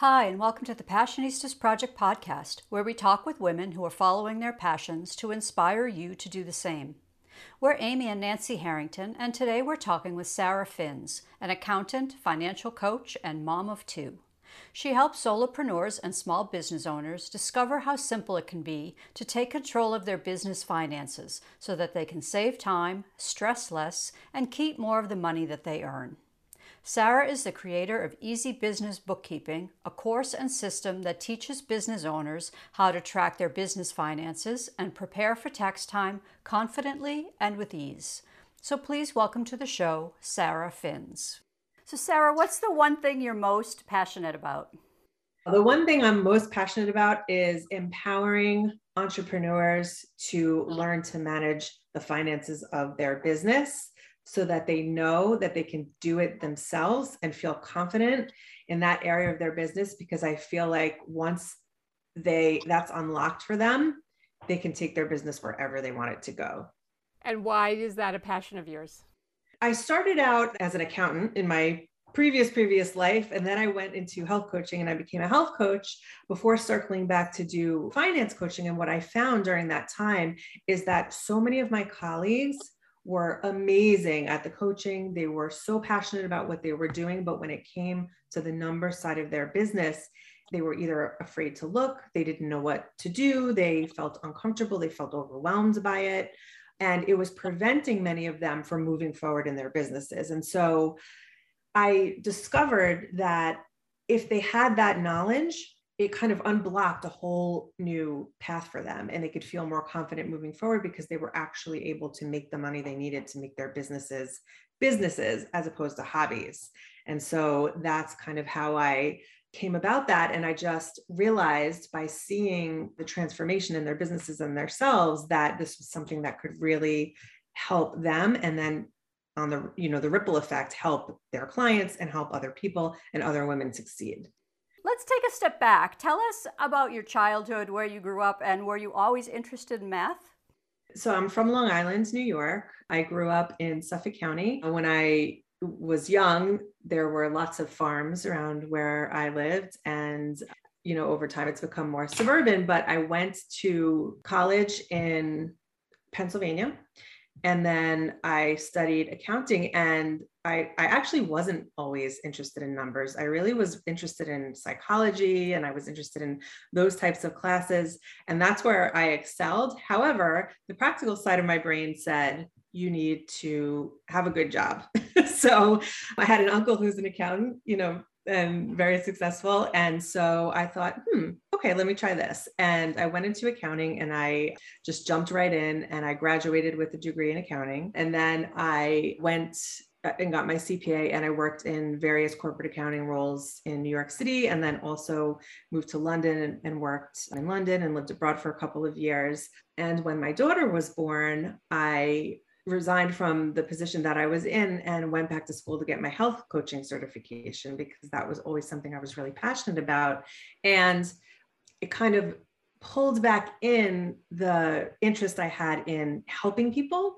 Hi, and welcome to the Passionistas Project podcast, where we talk with women who are following their passions to inspire you to do the same. We're Amy and Nancy Harrington, and today we're talking with Sara Fins, an accountant, financial coach, and mom of two. She helps solopreneurs and small business owners discover how simple it can be to take control of their business finances so that they can save time, stress less, and keep more of the money that they earn. Sara is the creator of Easy Business Bookkeeping, a course and system that teaches business owners how to track their business finances and prepare for tax time confidently and with ease. So please welcome to the show, Sara Fins. So, Sara, what's the one thing you're most passionate about? The one thing I'm most passionate about is empowering entrepreneurs to learn to manage the finances of their business so that they know that they can do it themselves and feel confident in that area of their business because I feel like once they that's unlocked for them, they can take their business wherever they want it to go. And why is that a passion of yours? I started out as an accountant in my previous previous life and then I went into health coaching and I became a health coach before circling back to do finance coaching and what I found during that time is that so many of my colleagues were amazing at the coaching. They were so passionate about what they were doing. But when it came to the number side of their business, they were either afraid to look, they didn't know what to do, they felt uncomfortable, they felt overwhelmed by it. And it was preventing many of them from moving forward in their businesses. And so I discovered that if they had that knowledge, it kind of unblocked a whole new path for them and they could feel more confident moving forward because they were actually able to make the money they needed to make their businesses businesses as opposed to hobbies. And so that's kind of how i came about that. And i just realized by seeing the transformation in their businesses and themselves that this was something that could really help them and then on the you know the ripple effect help their clients and help other people and other women succeed Let's take a step back. Tell us about your childhood, where you grew up, and were you always interested in math? So I'm from Long Island, New York. I grew up in Suffolk County. When I was young, there were lots of farms around where I lived. And, you know, over time it's become more suburban, but I went to college in Pennsylvania and then I studied accounting and I, I actually wasn't always interested in numbers. I really was interested in psychology and I was interested in those types of classes. And that's where I excelled. However, the practical side of my brain said, you need to have a good job. so I had an uncle who's an accountant, you know, and very successful. And so I thought, hmm, okay, let me try this. And I went into accounting and I just jumped right in and I graduated with a degree in accounting. And then I went Uh, and got my CPA and I worked in various corporate accounting roles in New York City and then also moved to London and, and, worked in London and lived abroad for a couple of years. And when my daughter was born, I resigned from the position that I was in and went back to school to get my health coaching certification because that was always something I was really passionate about. And it kind of pulled back in the interest I had in helping people.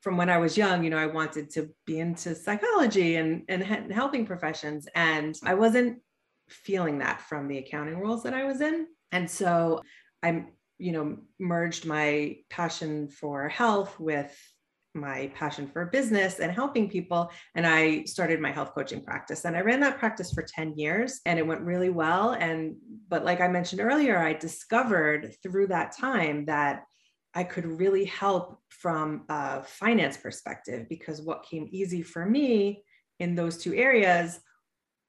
From when I was young, you know, I wanted to be into psychology and, and helping professions. And I wasn't feeling that from the accounting roles that I was in. And so I, you know, merged my passion for health with my passion for business and helping people. And I started my health coaching practice. And I ran that practice for 10 years and it went really well. And, but like I mentioned earlier, I discovered through that time that I could really help from a finance perspective because what came easy for me in those two areas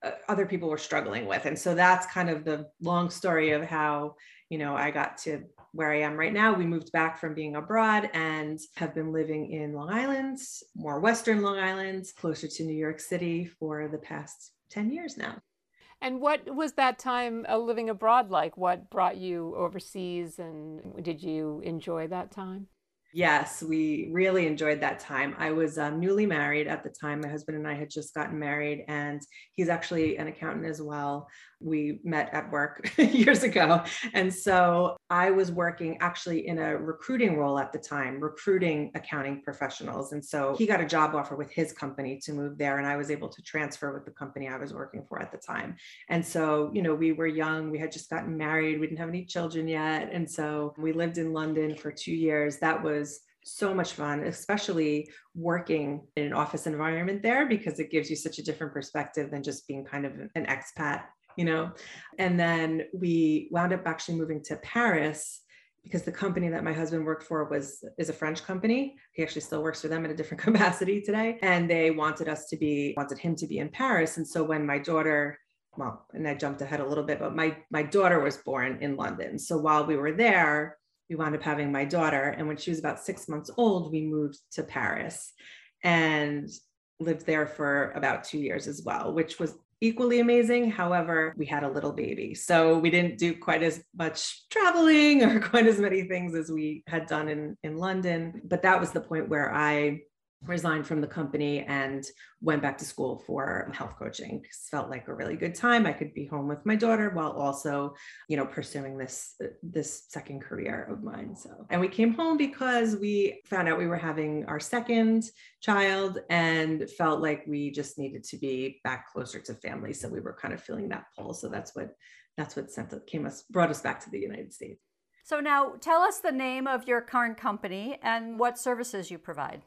uh, other people were struggling with and so that's kind of the long story of how you know i got to where I am right now. We moved back from being abroad and have been living in Long Island, more Western Long Island, closer to New York City for the past 10 years now. And what was that time uh, living abroad like? What brought you overseas and did you enjoy that time? Yes, we really enjoyed that time. I was um, newly married at the time. My husband and I had just gotten married, and he's actually an accountant as well. We met at work years ago. And so I was working actually in a recruiting role at the time, recruiting accounting professionals. And so he got a job offer with his company to move there, and I was able to transfer with the company I was working for at the time. And so, you know, we were young, we had just gotten married, we didn't have any children yet. And so we lived in London for two years. That was so much fun, especially working in an office environment there because it gives you such a different perspective than just being kind of an expat, you know. And then we wound up actually moving to Paris because the company that my husband worked for was is a French company. He actually still works for them in a different capacity today. And they wanted us to be wanted him to be in Paris. And so when my daughter well, and I jumped ahead a little bit, but my my daughter was born in London. So while we were there, we wound up having my daughter. And when she was about six months old, we moved to Paris and lived there for about two years as well, which was equally amazing. However, we had a little baby. So we didn't do quite as much traveling or quite as many things as we had done in, in London. But that was the point where I resigned from the company and went back to school for health coaching. Because felt like a really good time. I could be home with my daughter while also you know pursuing this this second career of mine so. And we came home because we found out we were having our second child and felt like we just needed to be back closer to family. So we were kind of feeling that pull. So that's what that's what sent came us brought us back to the united states. So now tell us the name of your current company and what services you provide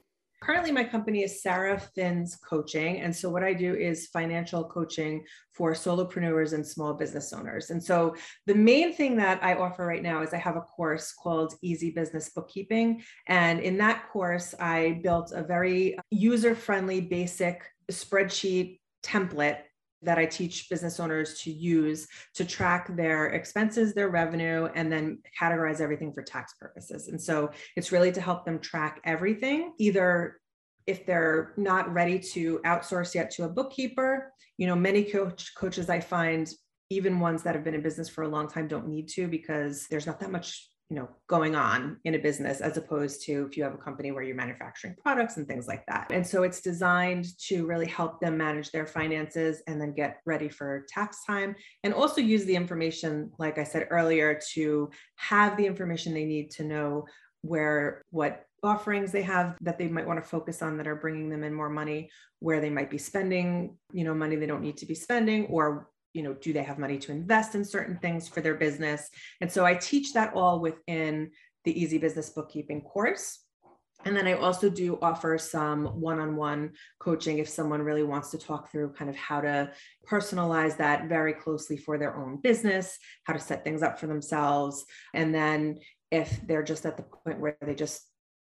currently my company is Sara Fins Coaching. And so what I do is financial coaching for solopreneurs and small business owners. And so the main thing that I offer right now is I have a course called Easy Business Bookkeeping. And in that course, I built a very user-friendly basic spreadsheet template that I teach business owners to use to track their expenses, their revenue, and then categorize everything for tax purposes. And so it's really to help them track everything, either if they're not ready to outsource yet to a bookkeeper. You know, many coach, coaches I find, even ones that have been in business for a long time, don't need to because there's not that much you know going on in a business as opposed to if you have a company where you're manufacturing products and things like that. And so it's designed to really help them manage their finances and then get ready for tax time and also use the information like i said earlier to have the information they need to know where what offerings they have that they might want to focus on that are bringing them in more money where they might be spending you know money they don't need to be spending or you know do they have money to invest in certain things for their business? And so i teach that all within the easy business bookkeeping course. And then I also do offer some one on one coaching if someone really wants to talk through kind of how to personalize that very closely for their own business, how to set things up for themselves. And then if they're just at the point where they just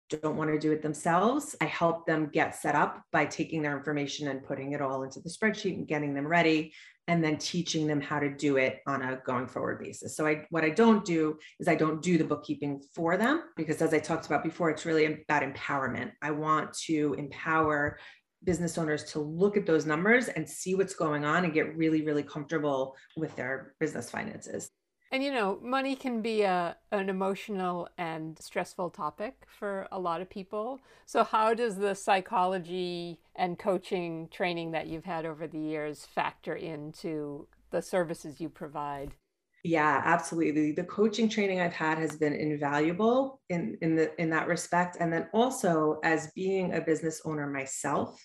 don't want to do it themselves, I help them get set up by taking their information and putting it all into the spreadsheet and getting them ready and then teaching them how to do it on a going forward basis. So I what I don't do is I don't do the bookkeeping for them because as I talked about before it's really about empowerment. I want to empower business owners to look at those numbers and see what's going on and get really really comfortable with their business finances. And you know, money can be a, an emotional and stressful topic for a lot of people. So, how does the psychology and coaching training that you've had over the years factor into the services you provide? Yeah, absolutely. The coaching training I've had has been invaluable in in the in that respect. And then also as being a business owner myself,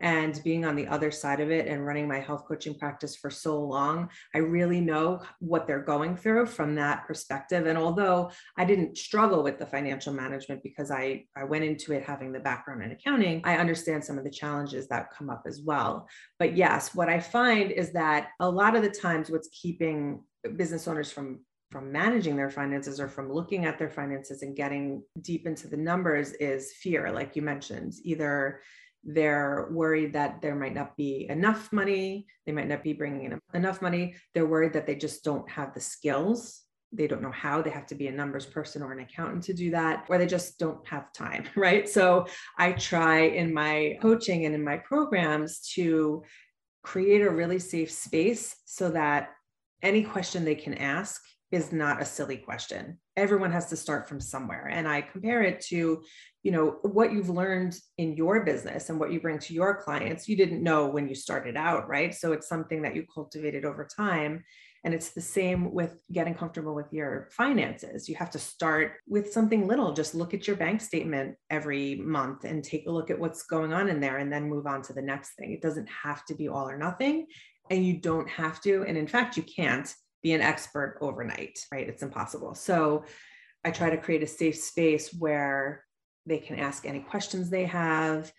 and being on the other side of it and running my health coaching practice for so long, I really know what they're going through from that perspective. And although I didn't struggle with the financial management because I, I went into it having the background in accounting, I understand some of the challenges that come up as well. But yes, what I find is that a lot of the times what's keeping business owners from from managing their finances or from looking at their finances and getting deep into the numbers is fear like you mentioned either they're worried that there might not be enough money. They might not be bringing in enough money. They're worried that they just don't have the skills. They don't know how. They have to be a numbers person or an accountant to do that, or they just don't have time, right? So I try in my coaching and in my programs to create a really safe space so that any question they can ask is not a silly question everyone has to start from somewhere and i compare it to you know what you've learned in your business and what you bring to your clients you didn't know when you started out right so it's something that you cultivated over time and it's the same with getting comfortable with your finances. You have to start with something little. Just look at your bank statement every month and take a look at what's going on in there and then move on to the next thing. It doesn't have to be all or nothing. And you don't have to. And in fact, you can't be an expert overnight, right? It's impossible. So I try to create a safe space where they can ask any questions they have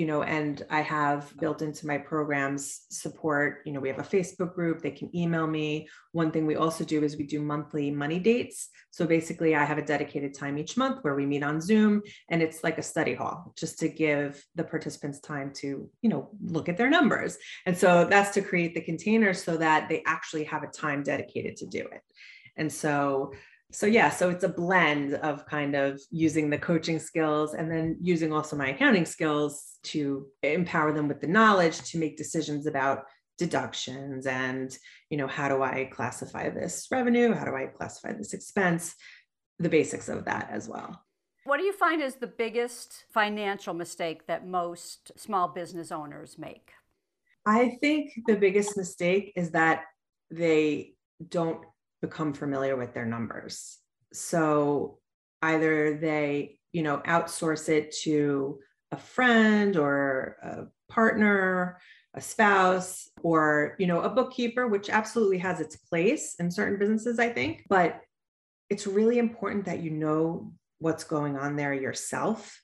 you know, and I have uh-huh. built into my programs support, you know, we have a Facebook group, they can email me. One thing we also do is we do monthly money dates. So basically, I have a dedicated time each month where we meet on Zoom and it's like a study hall just to give the participants time to, you know, look at their numbers. And so that's to create the container so that they actually have a time dedicated to do it. And so so yeah so it's a blend of kind of using the coaching skills and then using also my accounting skills to empower them with the knowledge to make decisions about deductions and you know how do i classify this revenue? How do i classify this expense? The basics of that as well. What do you find is the biggest financial mistake that most small business owners make? I think the biggest mistake is that they don't become familiar with their numbers. So either they, you know, outsource it to a friend or a partner, a spouse, or, you know, a bookkeeper, which absolutely has its place in certain businesses, I think. But it's really important that you know what's going on there yourself.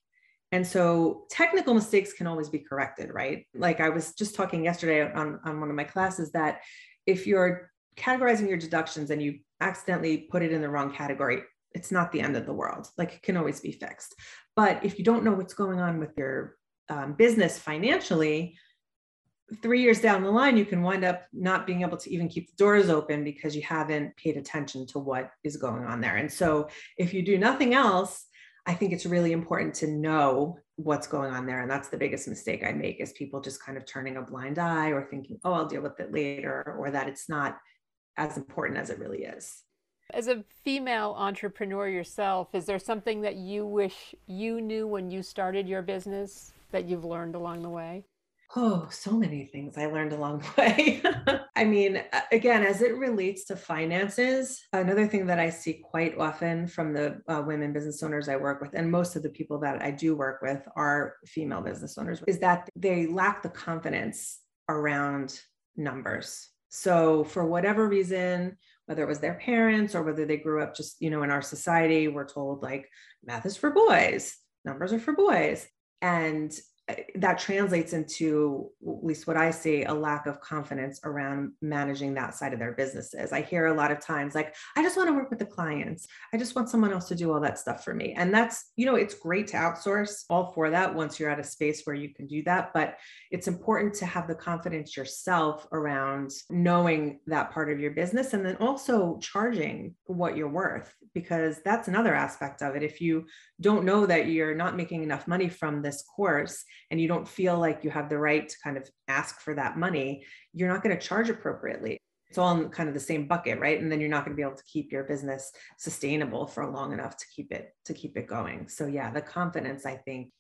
And so technical mistakes can always be corrected, right? Like I was just talking yesterday on, on one of my classes that if you're categorizing your deductions and you accidentally put it in the wrong category, it's not the end of the world. Like it can always be fixed. But if you don't know what's going on with your um, business financially, three years down the line, you can wind up not being able to even keep the doors open because you haven't paid attention to what is going on there. And so, if you do nothing else, I think it's really important to know what's going on there. And that's the biggest mistake I make is people just kind of turning a blind eye or thinking, oh, I'll deal with it later, or that it's not as important as it really is. As a female entrepreneur yourself, is there something that you wish you knew when you started your business that you've learned along the way? Oh, so many things I learned along the way. I mean, again, as it relates to finances, another thing that I see quite often from the uh, women business owners I work with, and most of the people that I do work with are female business owners, is that they lack the confidence around numbers. So, for whatever reason, whether it was their parents or whether they grew up just, you know, in our society, we're told like math is for boys, numbers are for boys. And that translates into at least what I see a lack of confidence around managing that side of their businesses. I hear a lot of times like, I just want to work with the clients. I just want someone else to do all that stuff for me. And that's, you know, it's great to outsource all for that once you're at a space where you can do that. But it's important to have the confidence yourself around knowing that part of your business and then also charging what you're worth, because that's another aspect of it. If you don't know that you're not making enough money from this course, and you don't feel like you have the right to kind of ask for that money, you're not going to charge appropriately. It's all in kind of the same bucket, right? And then you're not going to be able to keep your business sustainable for long enough to keep it to keep it going. So yeah, the confidence, I think.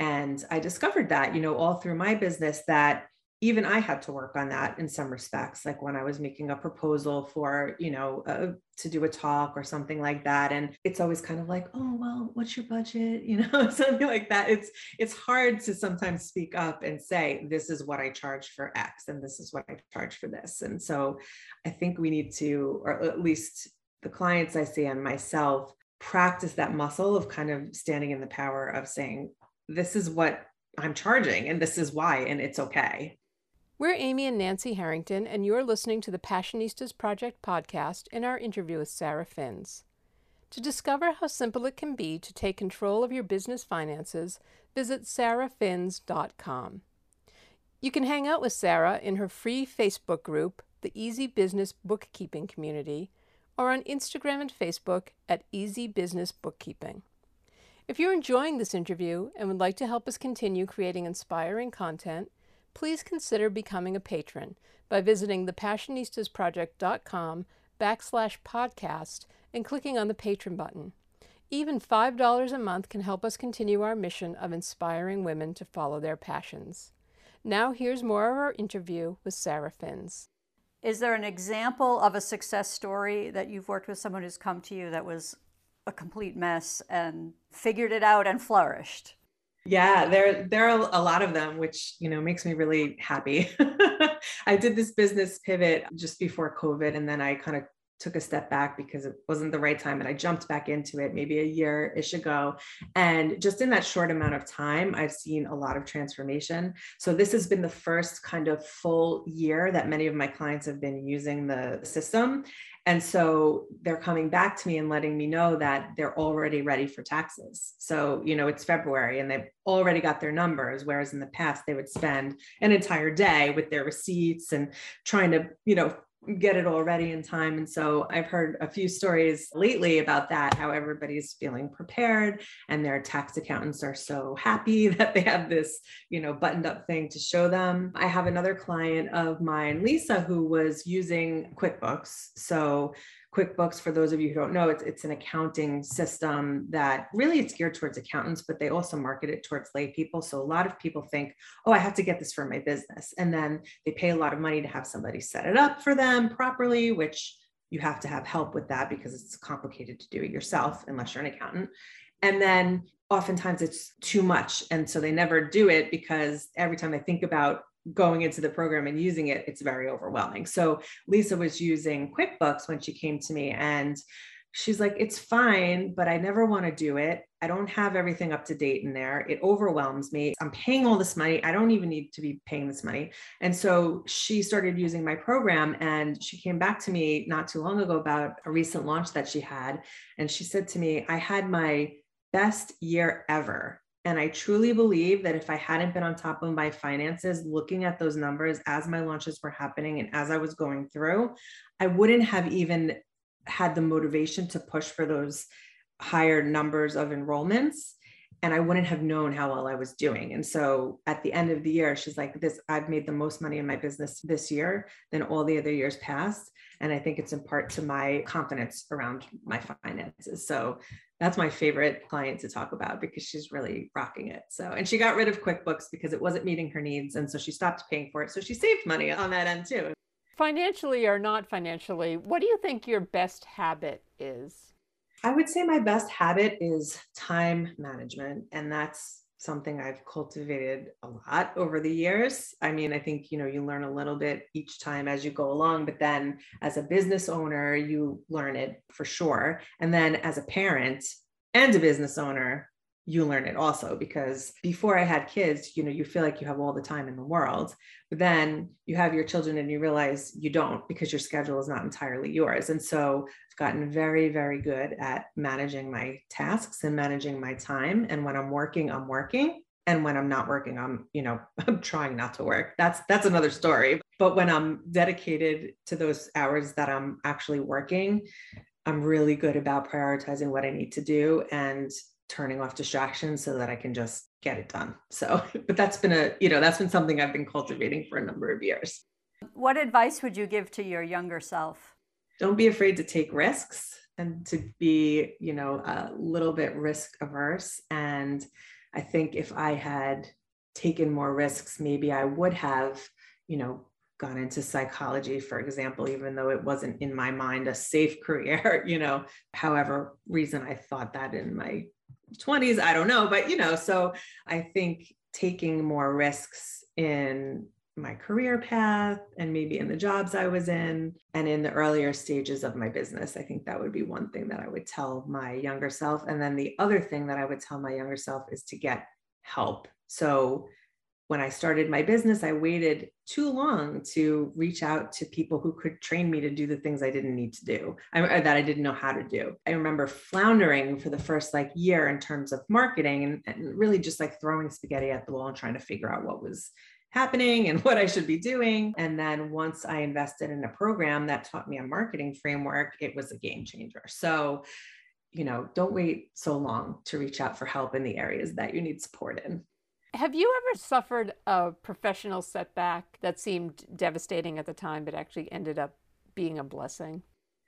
And I discovered that, you know, all through my business that even I had to work on that in some respects, like when I was making a proposal for, you know, uh, to do a talk or something like that. And it's always kind of like, oh, well, what's your budget? You know, something like that. It's it's hard to sometimes speak up and say, this is what I charge for X and this is what I charge for this. And so I think we need to, or at least the clients I see and myself, practice that muscle of kind of standing in the power of saying, this is what I'm charging and this is why, and it's okay. We're Amy and Nancy Harrington, and you're listening to the Passionistas Project podcast in our interview with Sara Fins. To discover how simple it can be to take control of your business finances, visit sarafins.com. You can hang out with Sara in her free Facebook group, the Easy Business Bookkeeping Community, or on Instagram and Facebook at Easy Business Bookkeeping. If you're enjoying this interview and would like to help us continue creating inspiring content, please consider becoming a patron by visiting thepassionistasproject.com backslash podcast and clicking on the patron button. Even $5 a month can help us continue our mission of inspiring women to follow their passions. Now, here's more of our interview with Sara Fins. Is there an example of a success story that you've worked with someone who's come to you that was a complete mess and figured it out and flourished? Yeah, there there are a lot of them, which you know makes me really happy. I did this business pivot just before COVID, and then I kind of took a step back because it wasn't the right time and I jumped back into it maybe a year ish ago. And just in that short amount of time, I've seen a lot of transformation. So this has been the first kind of full year that many of my clients have been using the system. And so they're coming back to me and letting me know that they're already ready for taxes. So, you know, it's February and they've already got their numbers. Whereas in the past, they would spend an entire day with their receipts and trying to, you know, get it all ready in time. And so I've heard a few stories lately about that, how everybody's feeling prepared and their tax accountants are so happy that they have this, you know, buttoned up thing to show them. I have another client of mine, Lisa, who was using QuickBooks. So QuickBooks, for those of you who don't know, it's, it's an accounting system that really it's geared towards accountants, but they also market it towards lay people. So a lot of people think, oh, I have to get this for my business. And then they pay a lot of money to have somebody set it up for them properly, which you have to have help with that because it's complicated to do it yourself unless you're an accountant. And then oftentimes it's too much. And so they never do it because every time they think about going into the program and using it, it's very overwhelming. So Lisa was using QuickBooks when she came to me and she's like, it's fine, but I never want to do it. I don't have everything up to date in there. It overwhelms me. I'm paying all this money. I don't even need to be paying this money. And so she started using my program and she came back to me not too long ago about a recent launch that she had. And she said to me, I had my best year ever and I truly believe that if I hadn't been on top of my finances, looking at those numbers as my launches were happening and as I was going through, I wouldn't have even had the motivation to push for those higher numbers of enrollments and I wouldn't have known how well I was doing. And so at the end of the year, she's like, This, I've made the most money in my business this year than all the other years past. And I think it's in part to my confidence around my finances. So that's my favorite client to talk about because she's really rocking it. So, and she got rid of QuickBooks because it wasn't meeting her needs. And so she stopped paying for it. So she saved money on that end too. Financially or not financially, what do you think your best habit is? I would say my best habit is time management. And that's something I've cultivated a lot over the years. I mean, I think, you know, you learn a little bit each time as you go along, but then as a business owner, you learn it for sure. And then as a parent and a business owner, you learn it also because before I had kids, you know, you feel like you have all the time in the world, but then you have your children and you realize you don't because your schedule is not entirely yours. And so I've gotten very, very good at managing my tasks and managing my time. And when I'm working, I'm working. And when I'm not working, I'm, you know, I'm trying not to work. That's that's another story. But when I'm dedicated to those hours that I'm actually working, I'm really good about prioritizing what I need to do and turning off distractions so that I can just get it done. So, but that's been a, you know, that's been something I've been cultivating for a number of years. What advice would you give to your younger self? Don't be afraid to take risks and to be, you know, a little bit risk averse. And I think if I had taken more risks, maybe I would have, you know, gone into psychology, for example, even though it wasn't in my mind a safe career, you know, however reason I thought that in my 20s i don't know but you know so i think taking more risks in my career path and maybe in the jobs i was in and in the earlier stages of my business i think that would be one thing that i would tell my younger self. And then the other thing that i would tell my younger self is to get help. So when I started my business, I waited too long to reach out to people who could train me to do the things I didn't need to do, that I didn't know how to do. I remember floundering for the first like year in terms of marketing and, and really just like throwing spaghetti at the wall and trying to figure out what was happening and what I should be doing. And then once I invested in a program that taught me a marketing framework, it was a game changer. So, you know, don't wait so long to reach out for help in the areas that you need support in. Have you ever suffered a professional setback that seemed devastating at the time, but actually ended up being a blessing?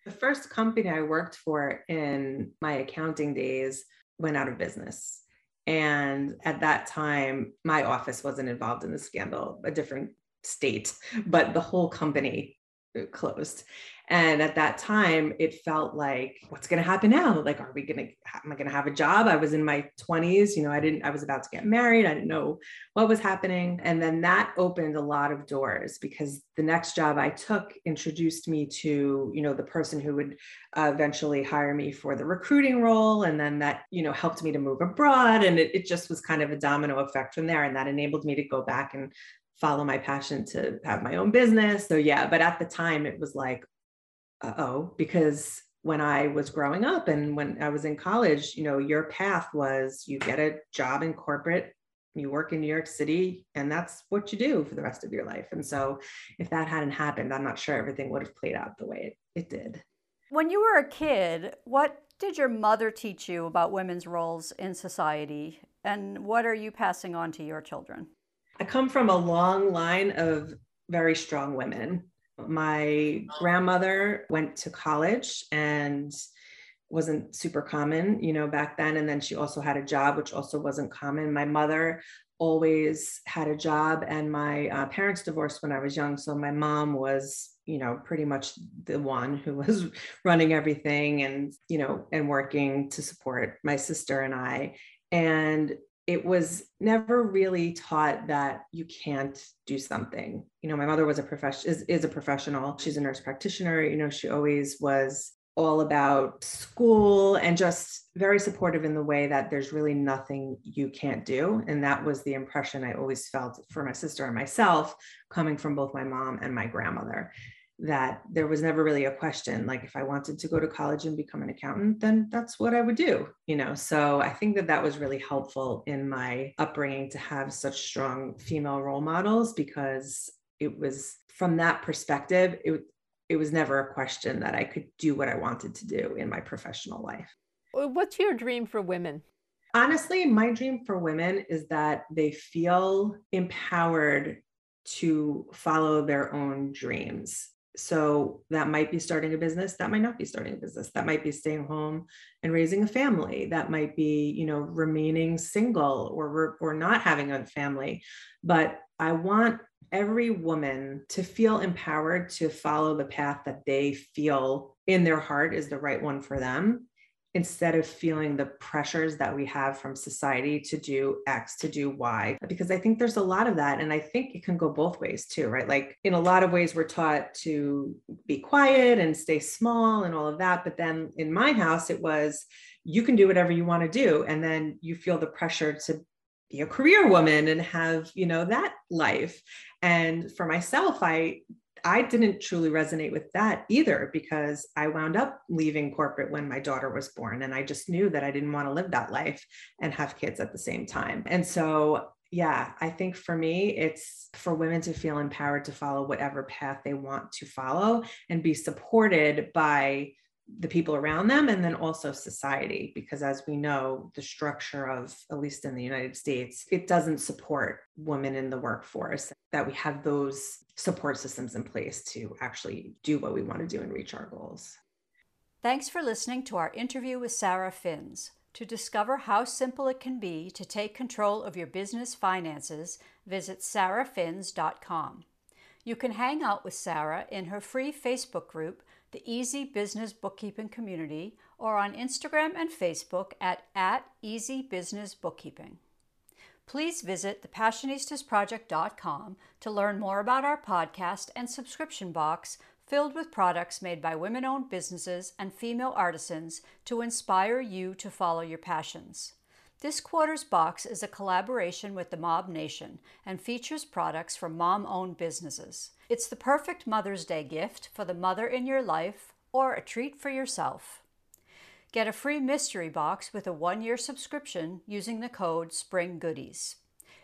The first company I worked for in my accounting days went out of business. And at that time, my office wasn't involved in the scandal, a different state, but the whole company closed. And at that time, it felt like, what's going to happen now? Like, are we going to, am I going to have a job? I was in my 20s, you know, I didn't, I was about to get married. I didn't know what was happening. And then that opened a lot of doors because the next job I took introduced me to, you know, the person who would uh, eventually hire me for the recruiting role. And then that, you know, helped me to move abroad. And it, it just was kind of a domino effect from there. And that enabled me to go back and follow my passion to have my own business. So yeah, but at the time it was like, oh, because when I was growing up and when I was in college, you know, your path was you get a job in corporate, you work in New York City, and that's what you do for the rest of your life. And so if that hadn't happened, I'm not sure everything would have played out the way it, it did. When you were a kid, what did your mother teach you about women's roles in society? And what are you passing on to your children? I come from a long line of very strong women. My grandmother went to college and wasn't super common, you know, back then. And then she also had a job, which also wasn't common. My mother always had a job, and my uh, parents divorced when I was young. So my mom was, you know, pretty much the one who was running everything and, you know, and working to support my sister and I. And it was never really taught that you can't do something. You know, my mother was a profession is, is a professional. She's a nurse practitioner. You know, she always was all about school and just very supportive in the way that there's really nothing you can't do. And that was the impression I always felt for my sister and myself coming from both my mom and my grandmother that there was never really a question like if i wanted to go to college and become an accountant then that's what i would do you know? So i think that that was really helpful in my upbringing to have such strong female role models because it was from that perspective it it was never a question that i could do what i wanted to do in my professional life. What's your dream for women? Honestly my dream for women is that they feel empowered to follow their own dreams so that might be starting a business that might not be starting a business that might be staying home and raising a family that might be you know remaining single or or not having a family. But i want every woman to feel empowered to follow the path that they feel in their heart is the right one for them instead of feeling the pressures that we have from society to do X, to do Y, because I think there's a lot of that. And I think it can go both ways too, right? Like in a lot of ways, we're taught to be quiet and stay small and all of that. But then in my house, it was you can do whatever you want to do. And then you feel the pressure to be a career woman and have, you know, that life. And for myself, I I didn't truly resonate with that either because I wound up leaving corporate when my daughter was born. And I just knew that I didn't want to live that life and have kids at the same time. And so, yeah, I think for me, it's for women to feel empowered to follow whatever path they want to follow and be supported by the people around them and then also society because as we know the structure of at least in the united states it doesn't support women in the workforce that we have those support systems in place to actually do what we want to do and reach our goals. Thanks for listening to our interview with sara fins. To discover how simple it can be to take control of your business finances visit sarafins.com you can hang out with sara in her free facebook group the Easy Business Bookkeeping Community, or on Instagram and Facebook at, at Easy Business Bookkeeping. Please visit thepassionistasproject.com to learn more about our podcast and subscription box filled with products made by women owned businesses and female artisans to inspire you to follow your passions. This quarter's box is a collaboration with the Mob Nation and features products from mom owned businesses. It's the perfect Mother's Day gift for the mother in your life or a treat for yourself. Get a free mystery box with a one year subscription using the code SPRINGGOODIES.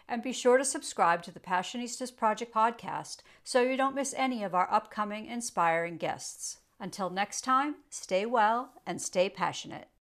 And be sure to subscribe to the Passionistas Project podcast so you don't miss any of our upcoming inspiring guests. Until next time, stay well and stay passionate.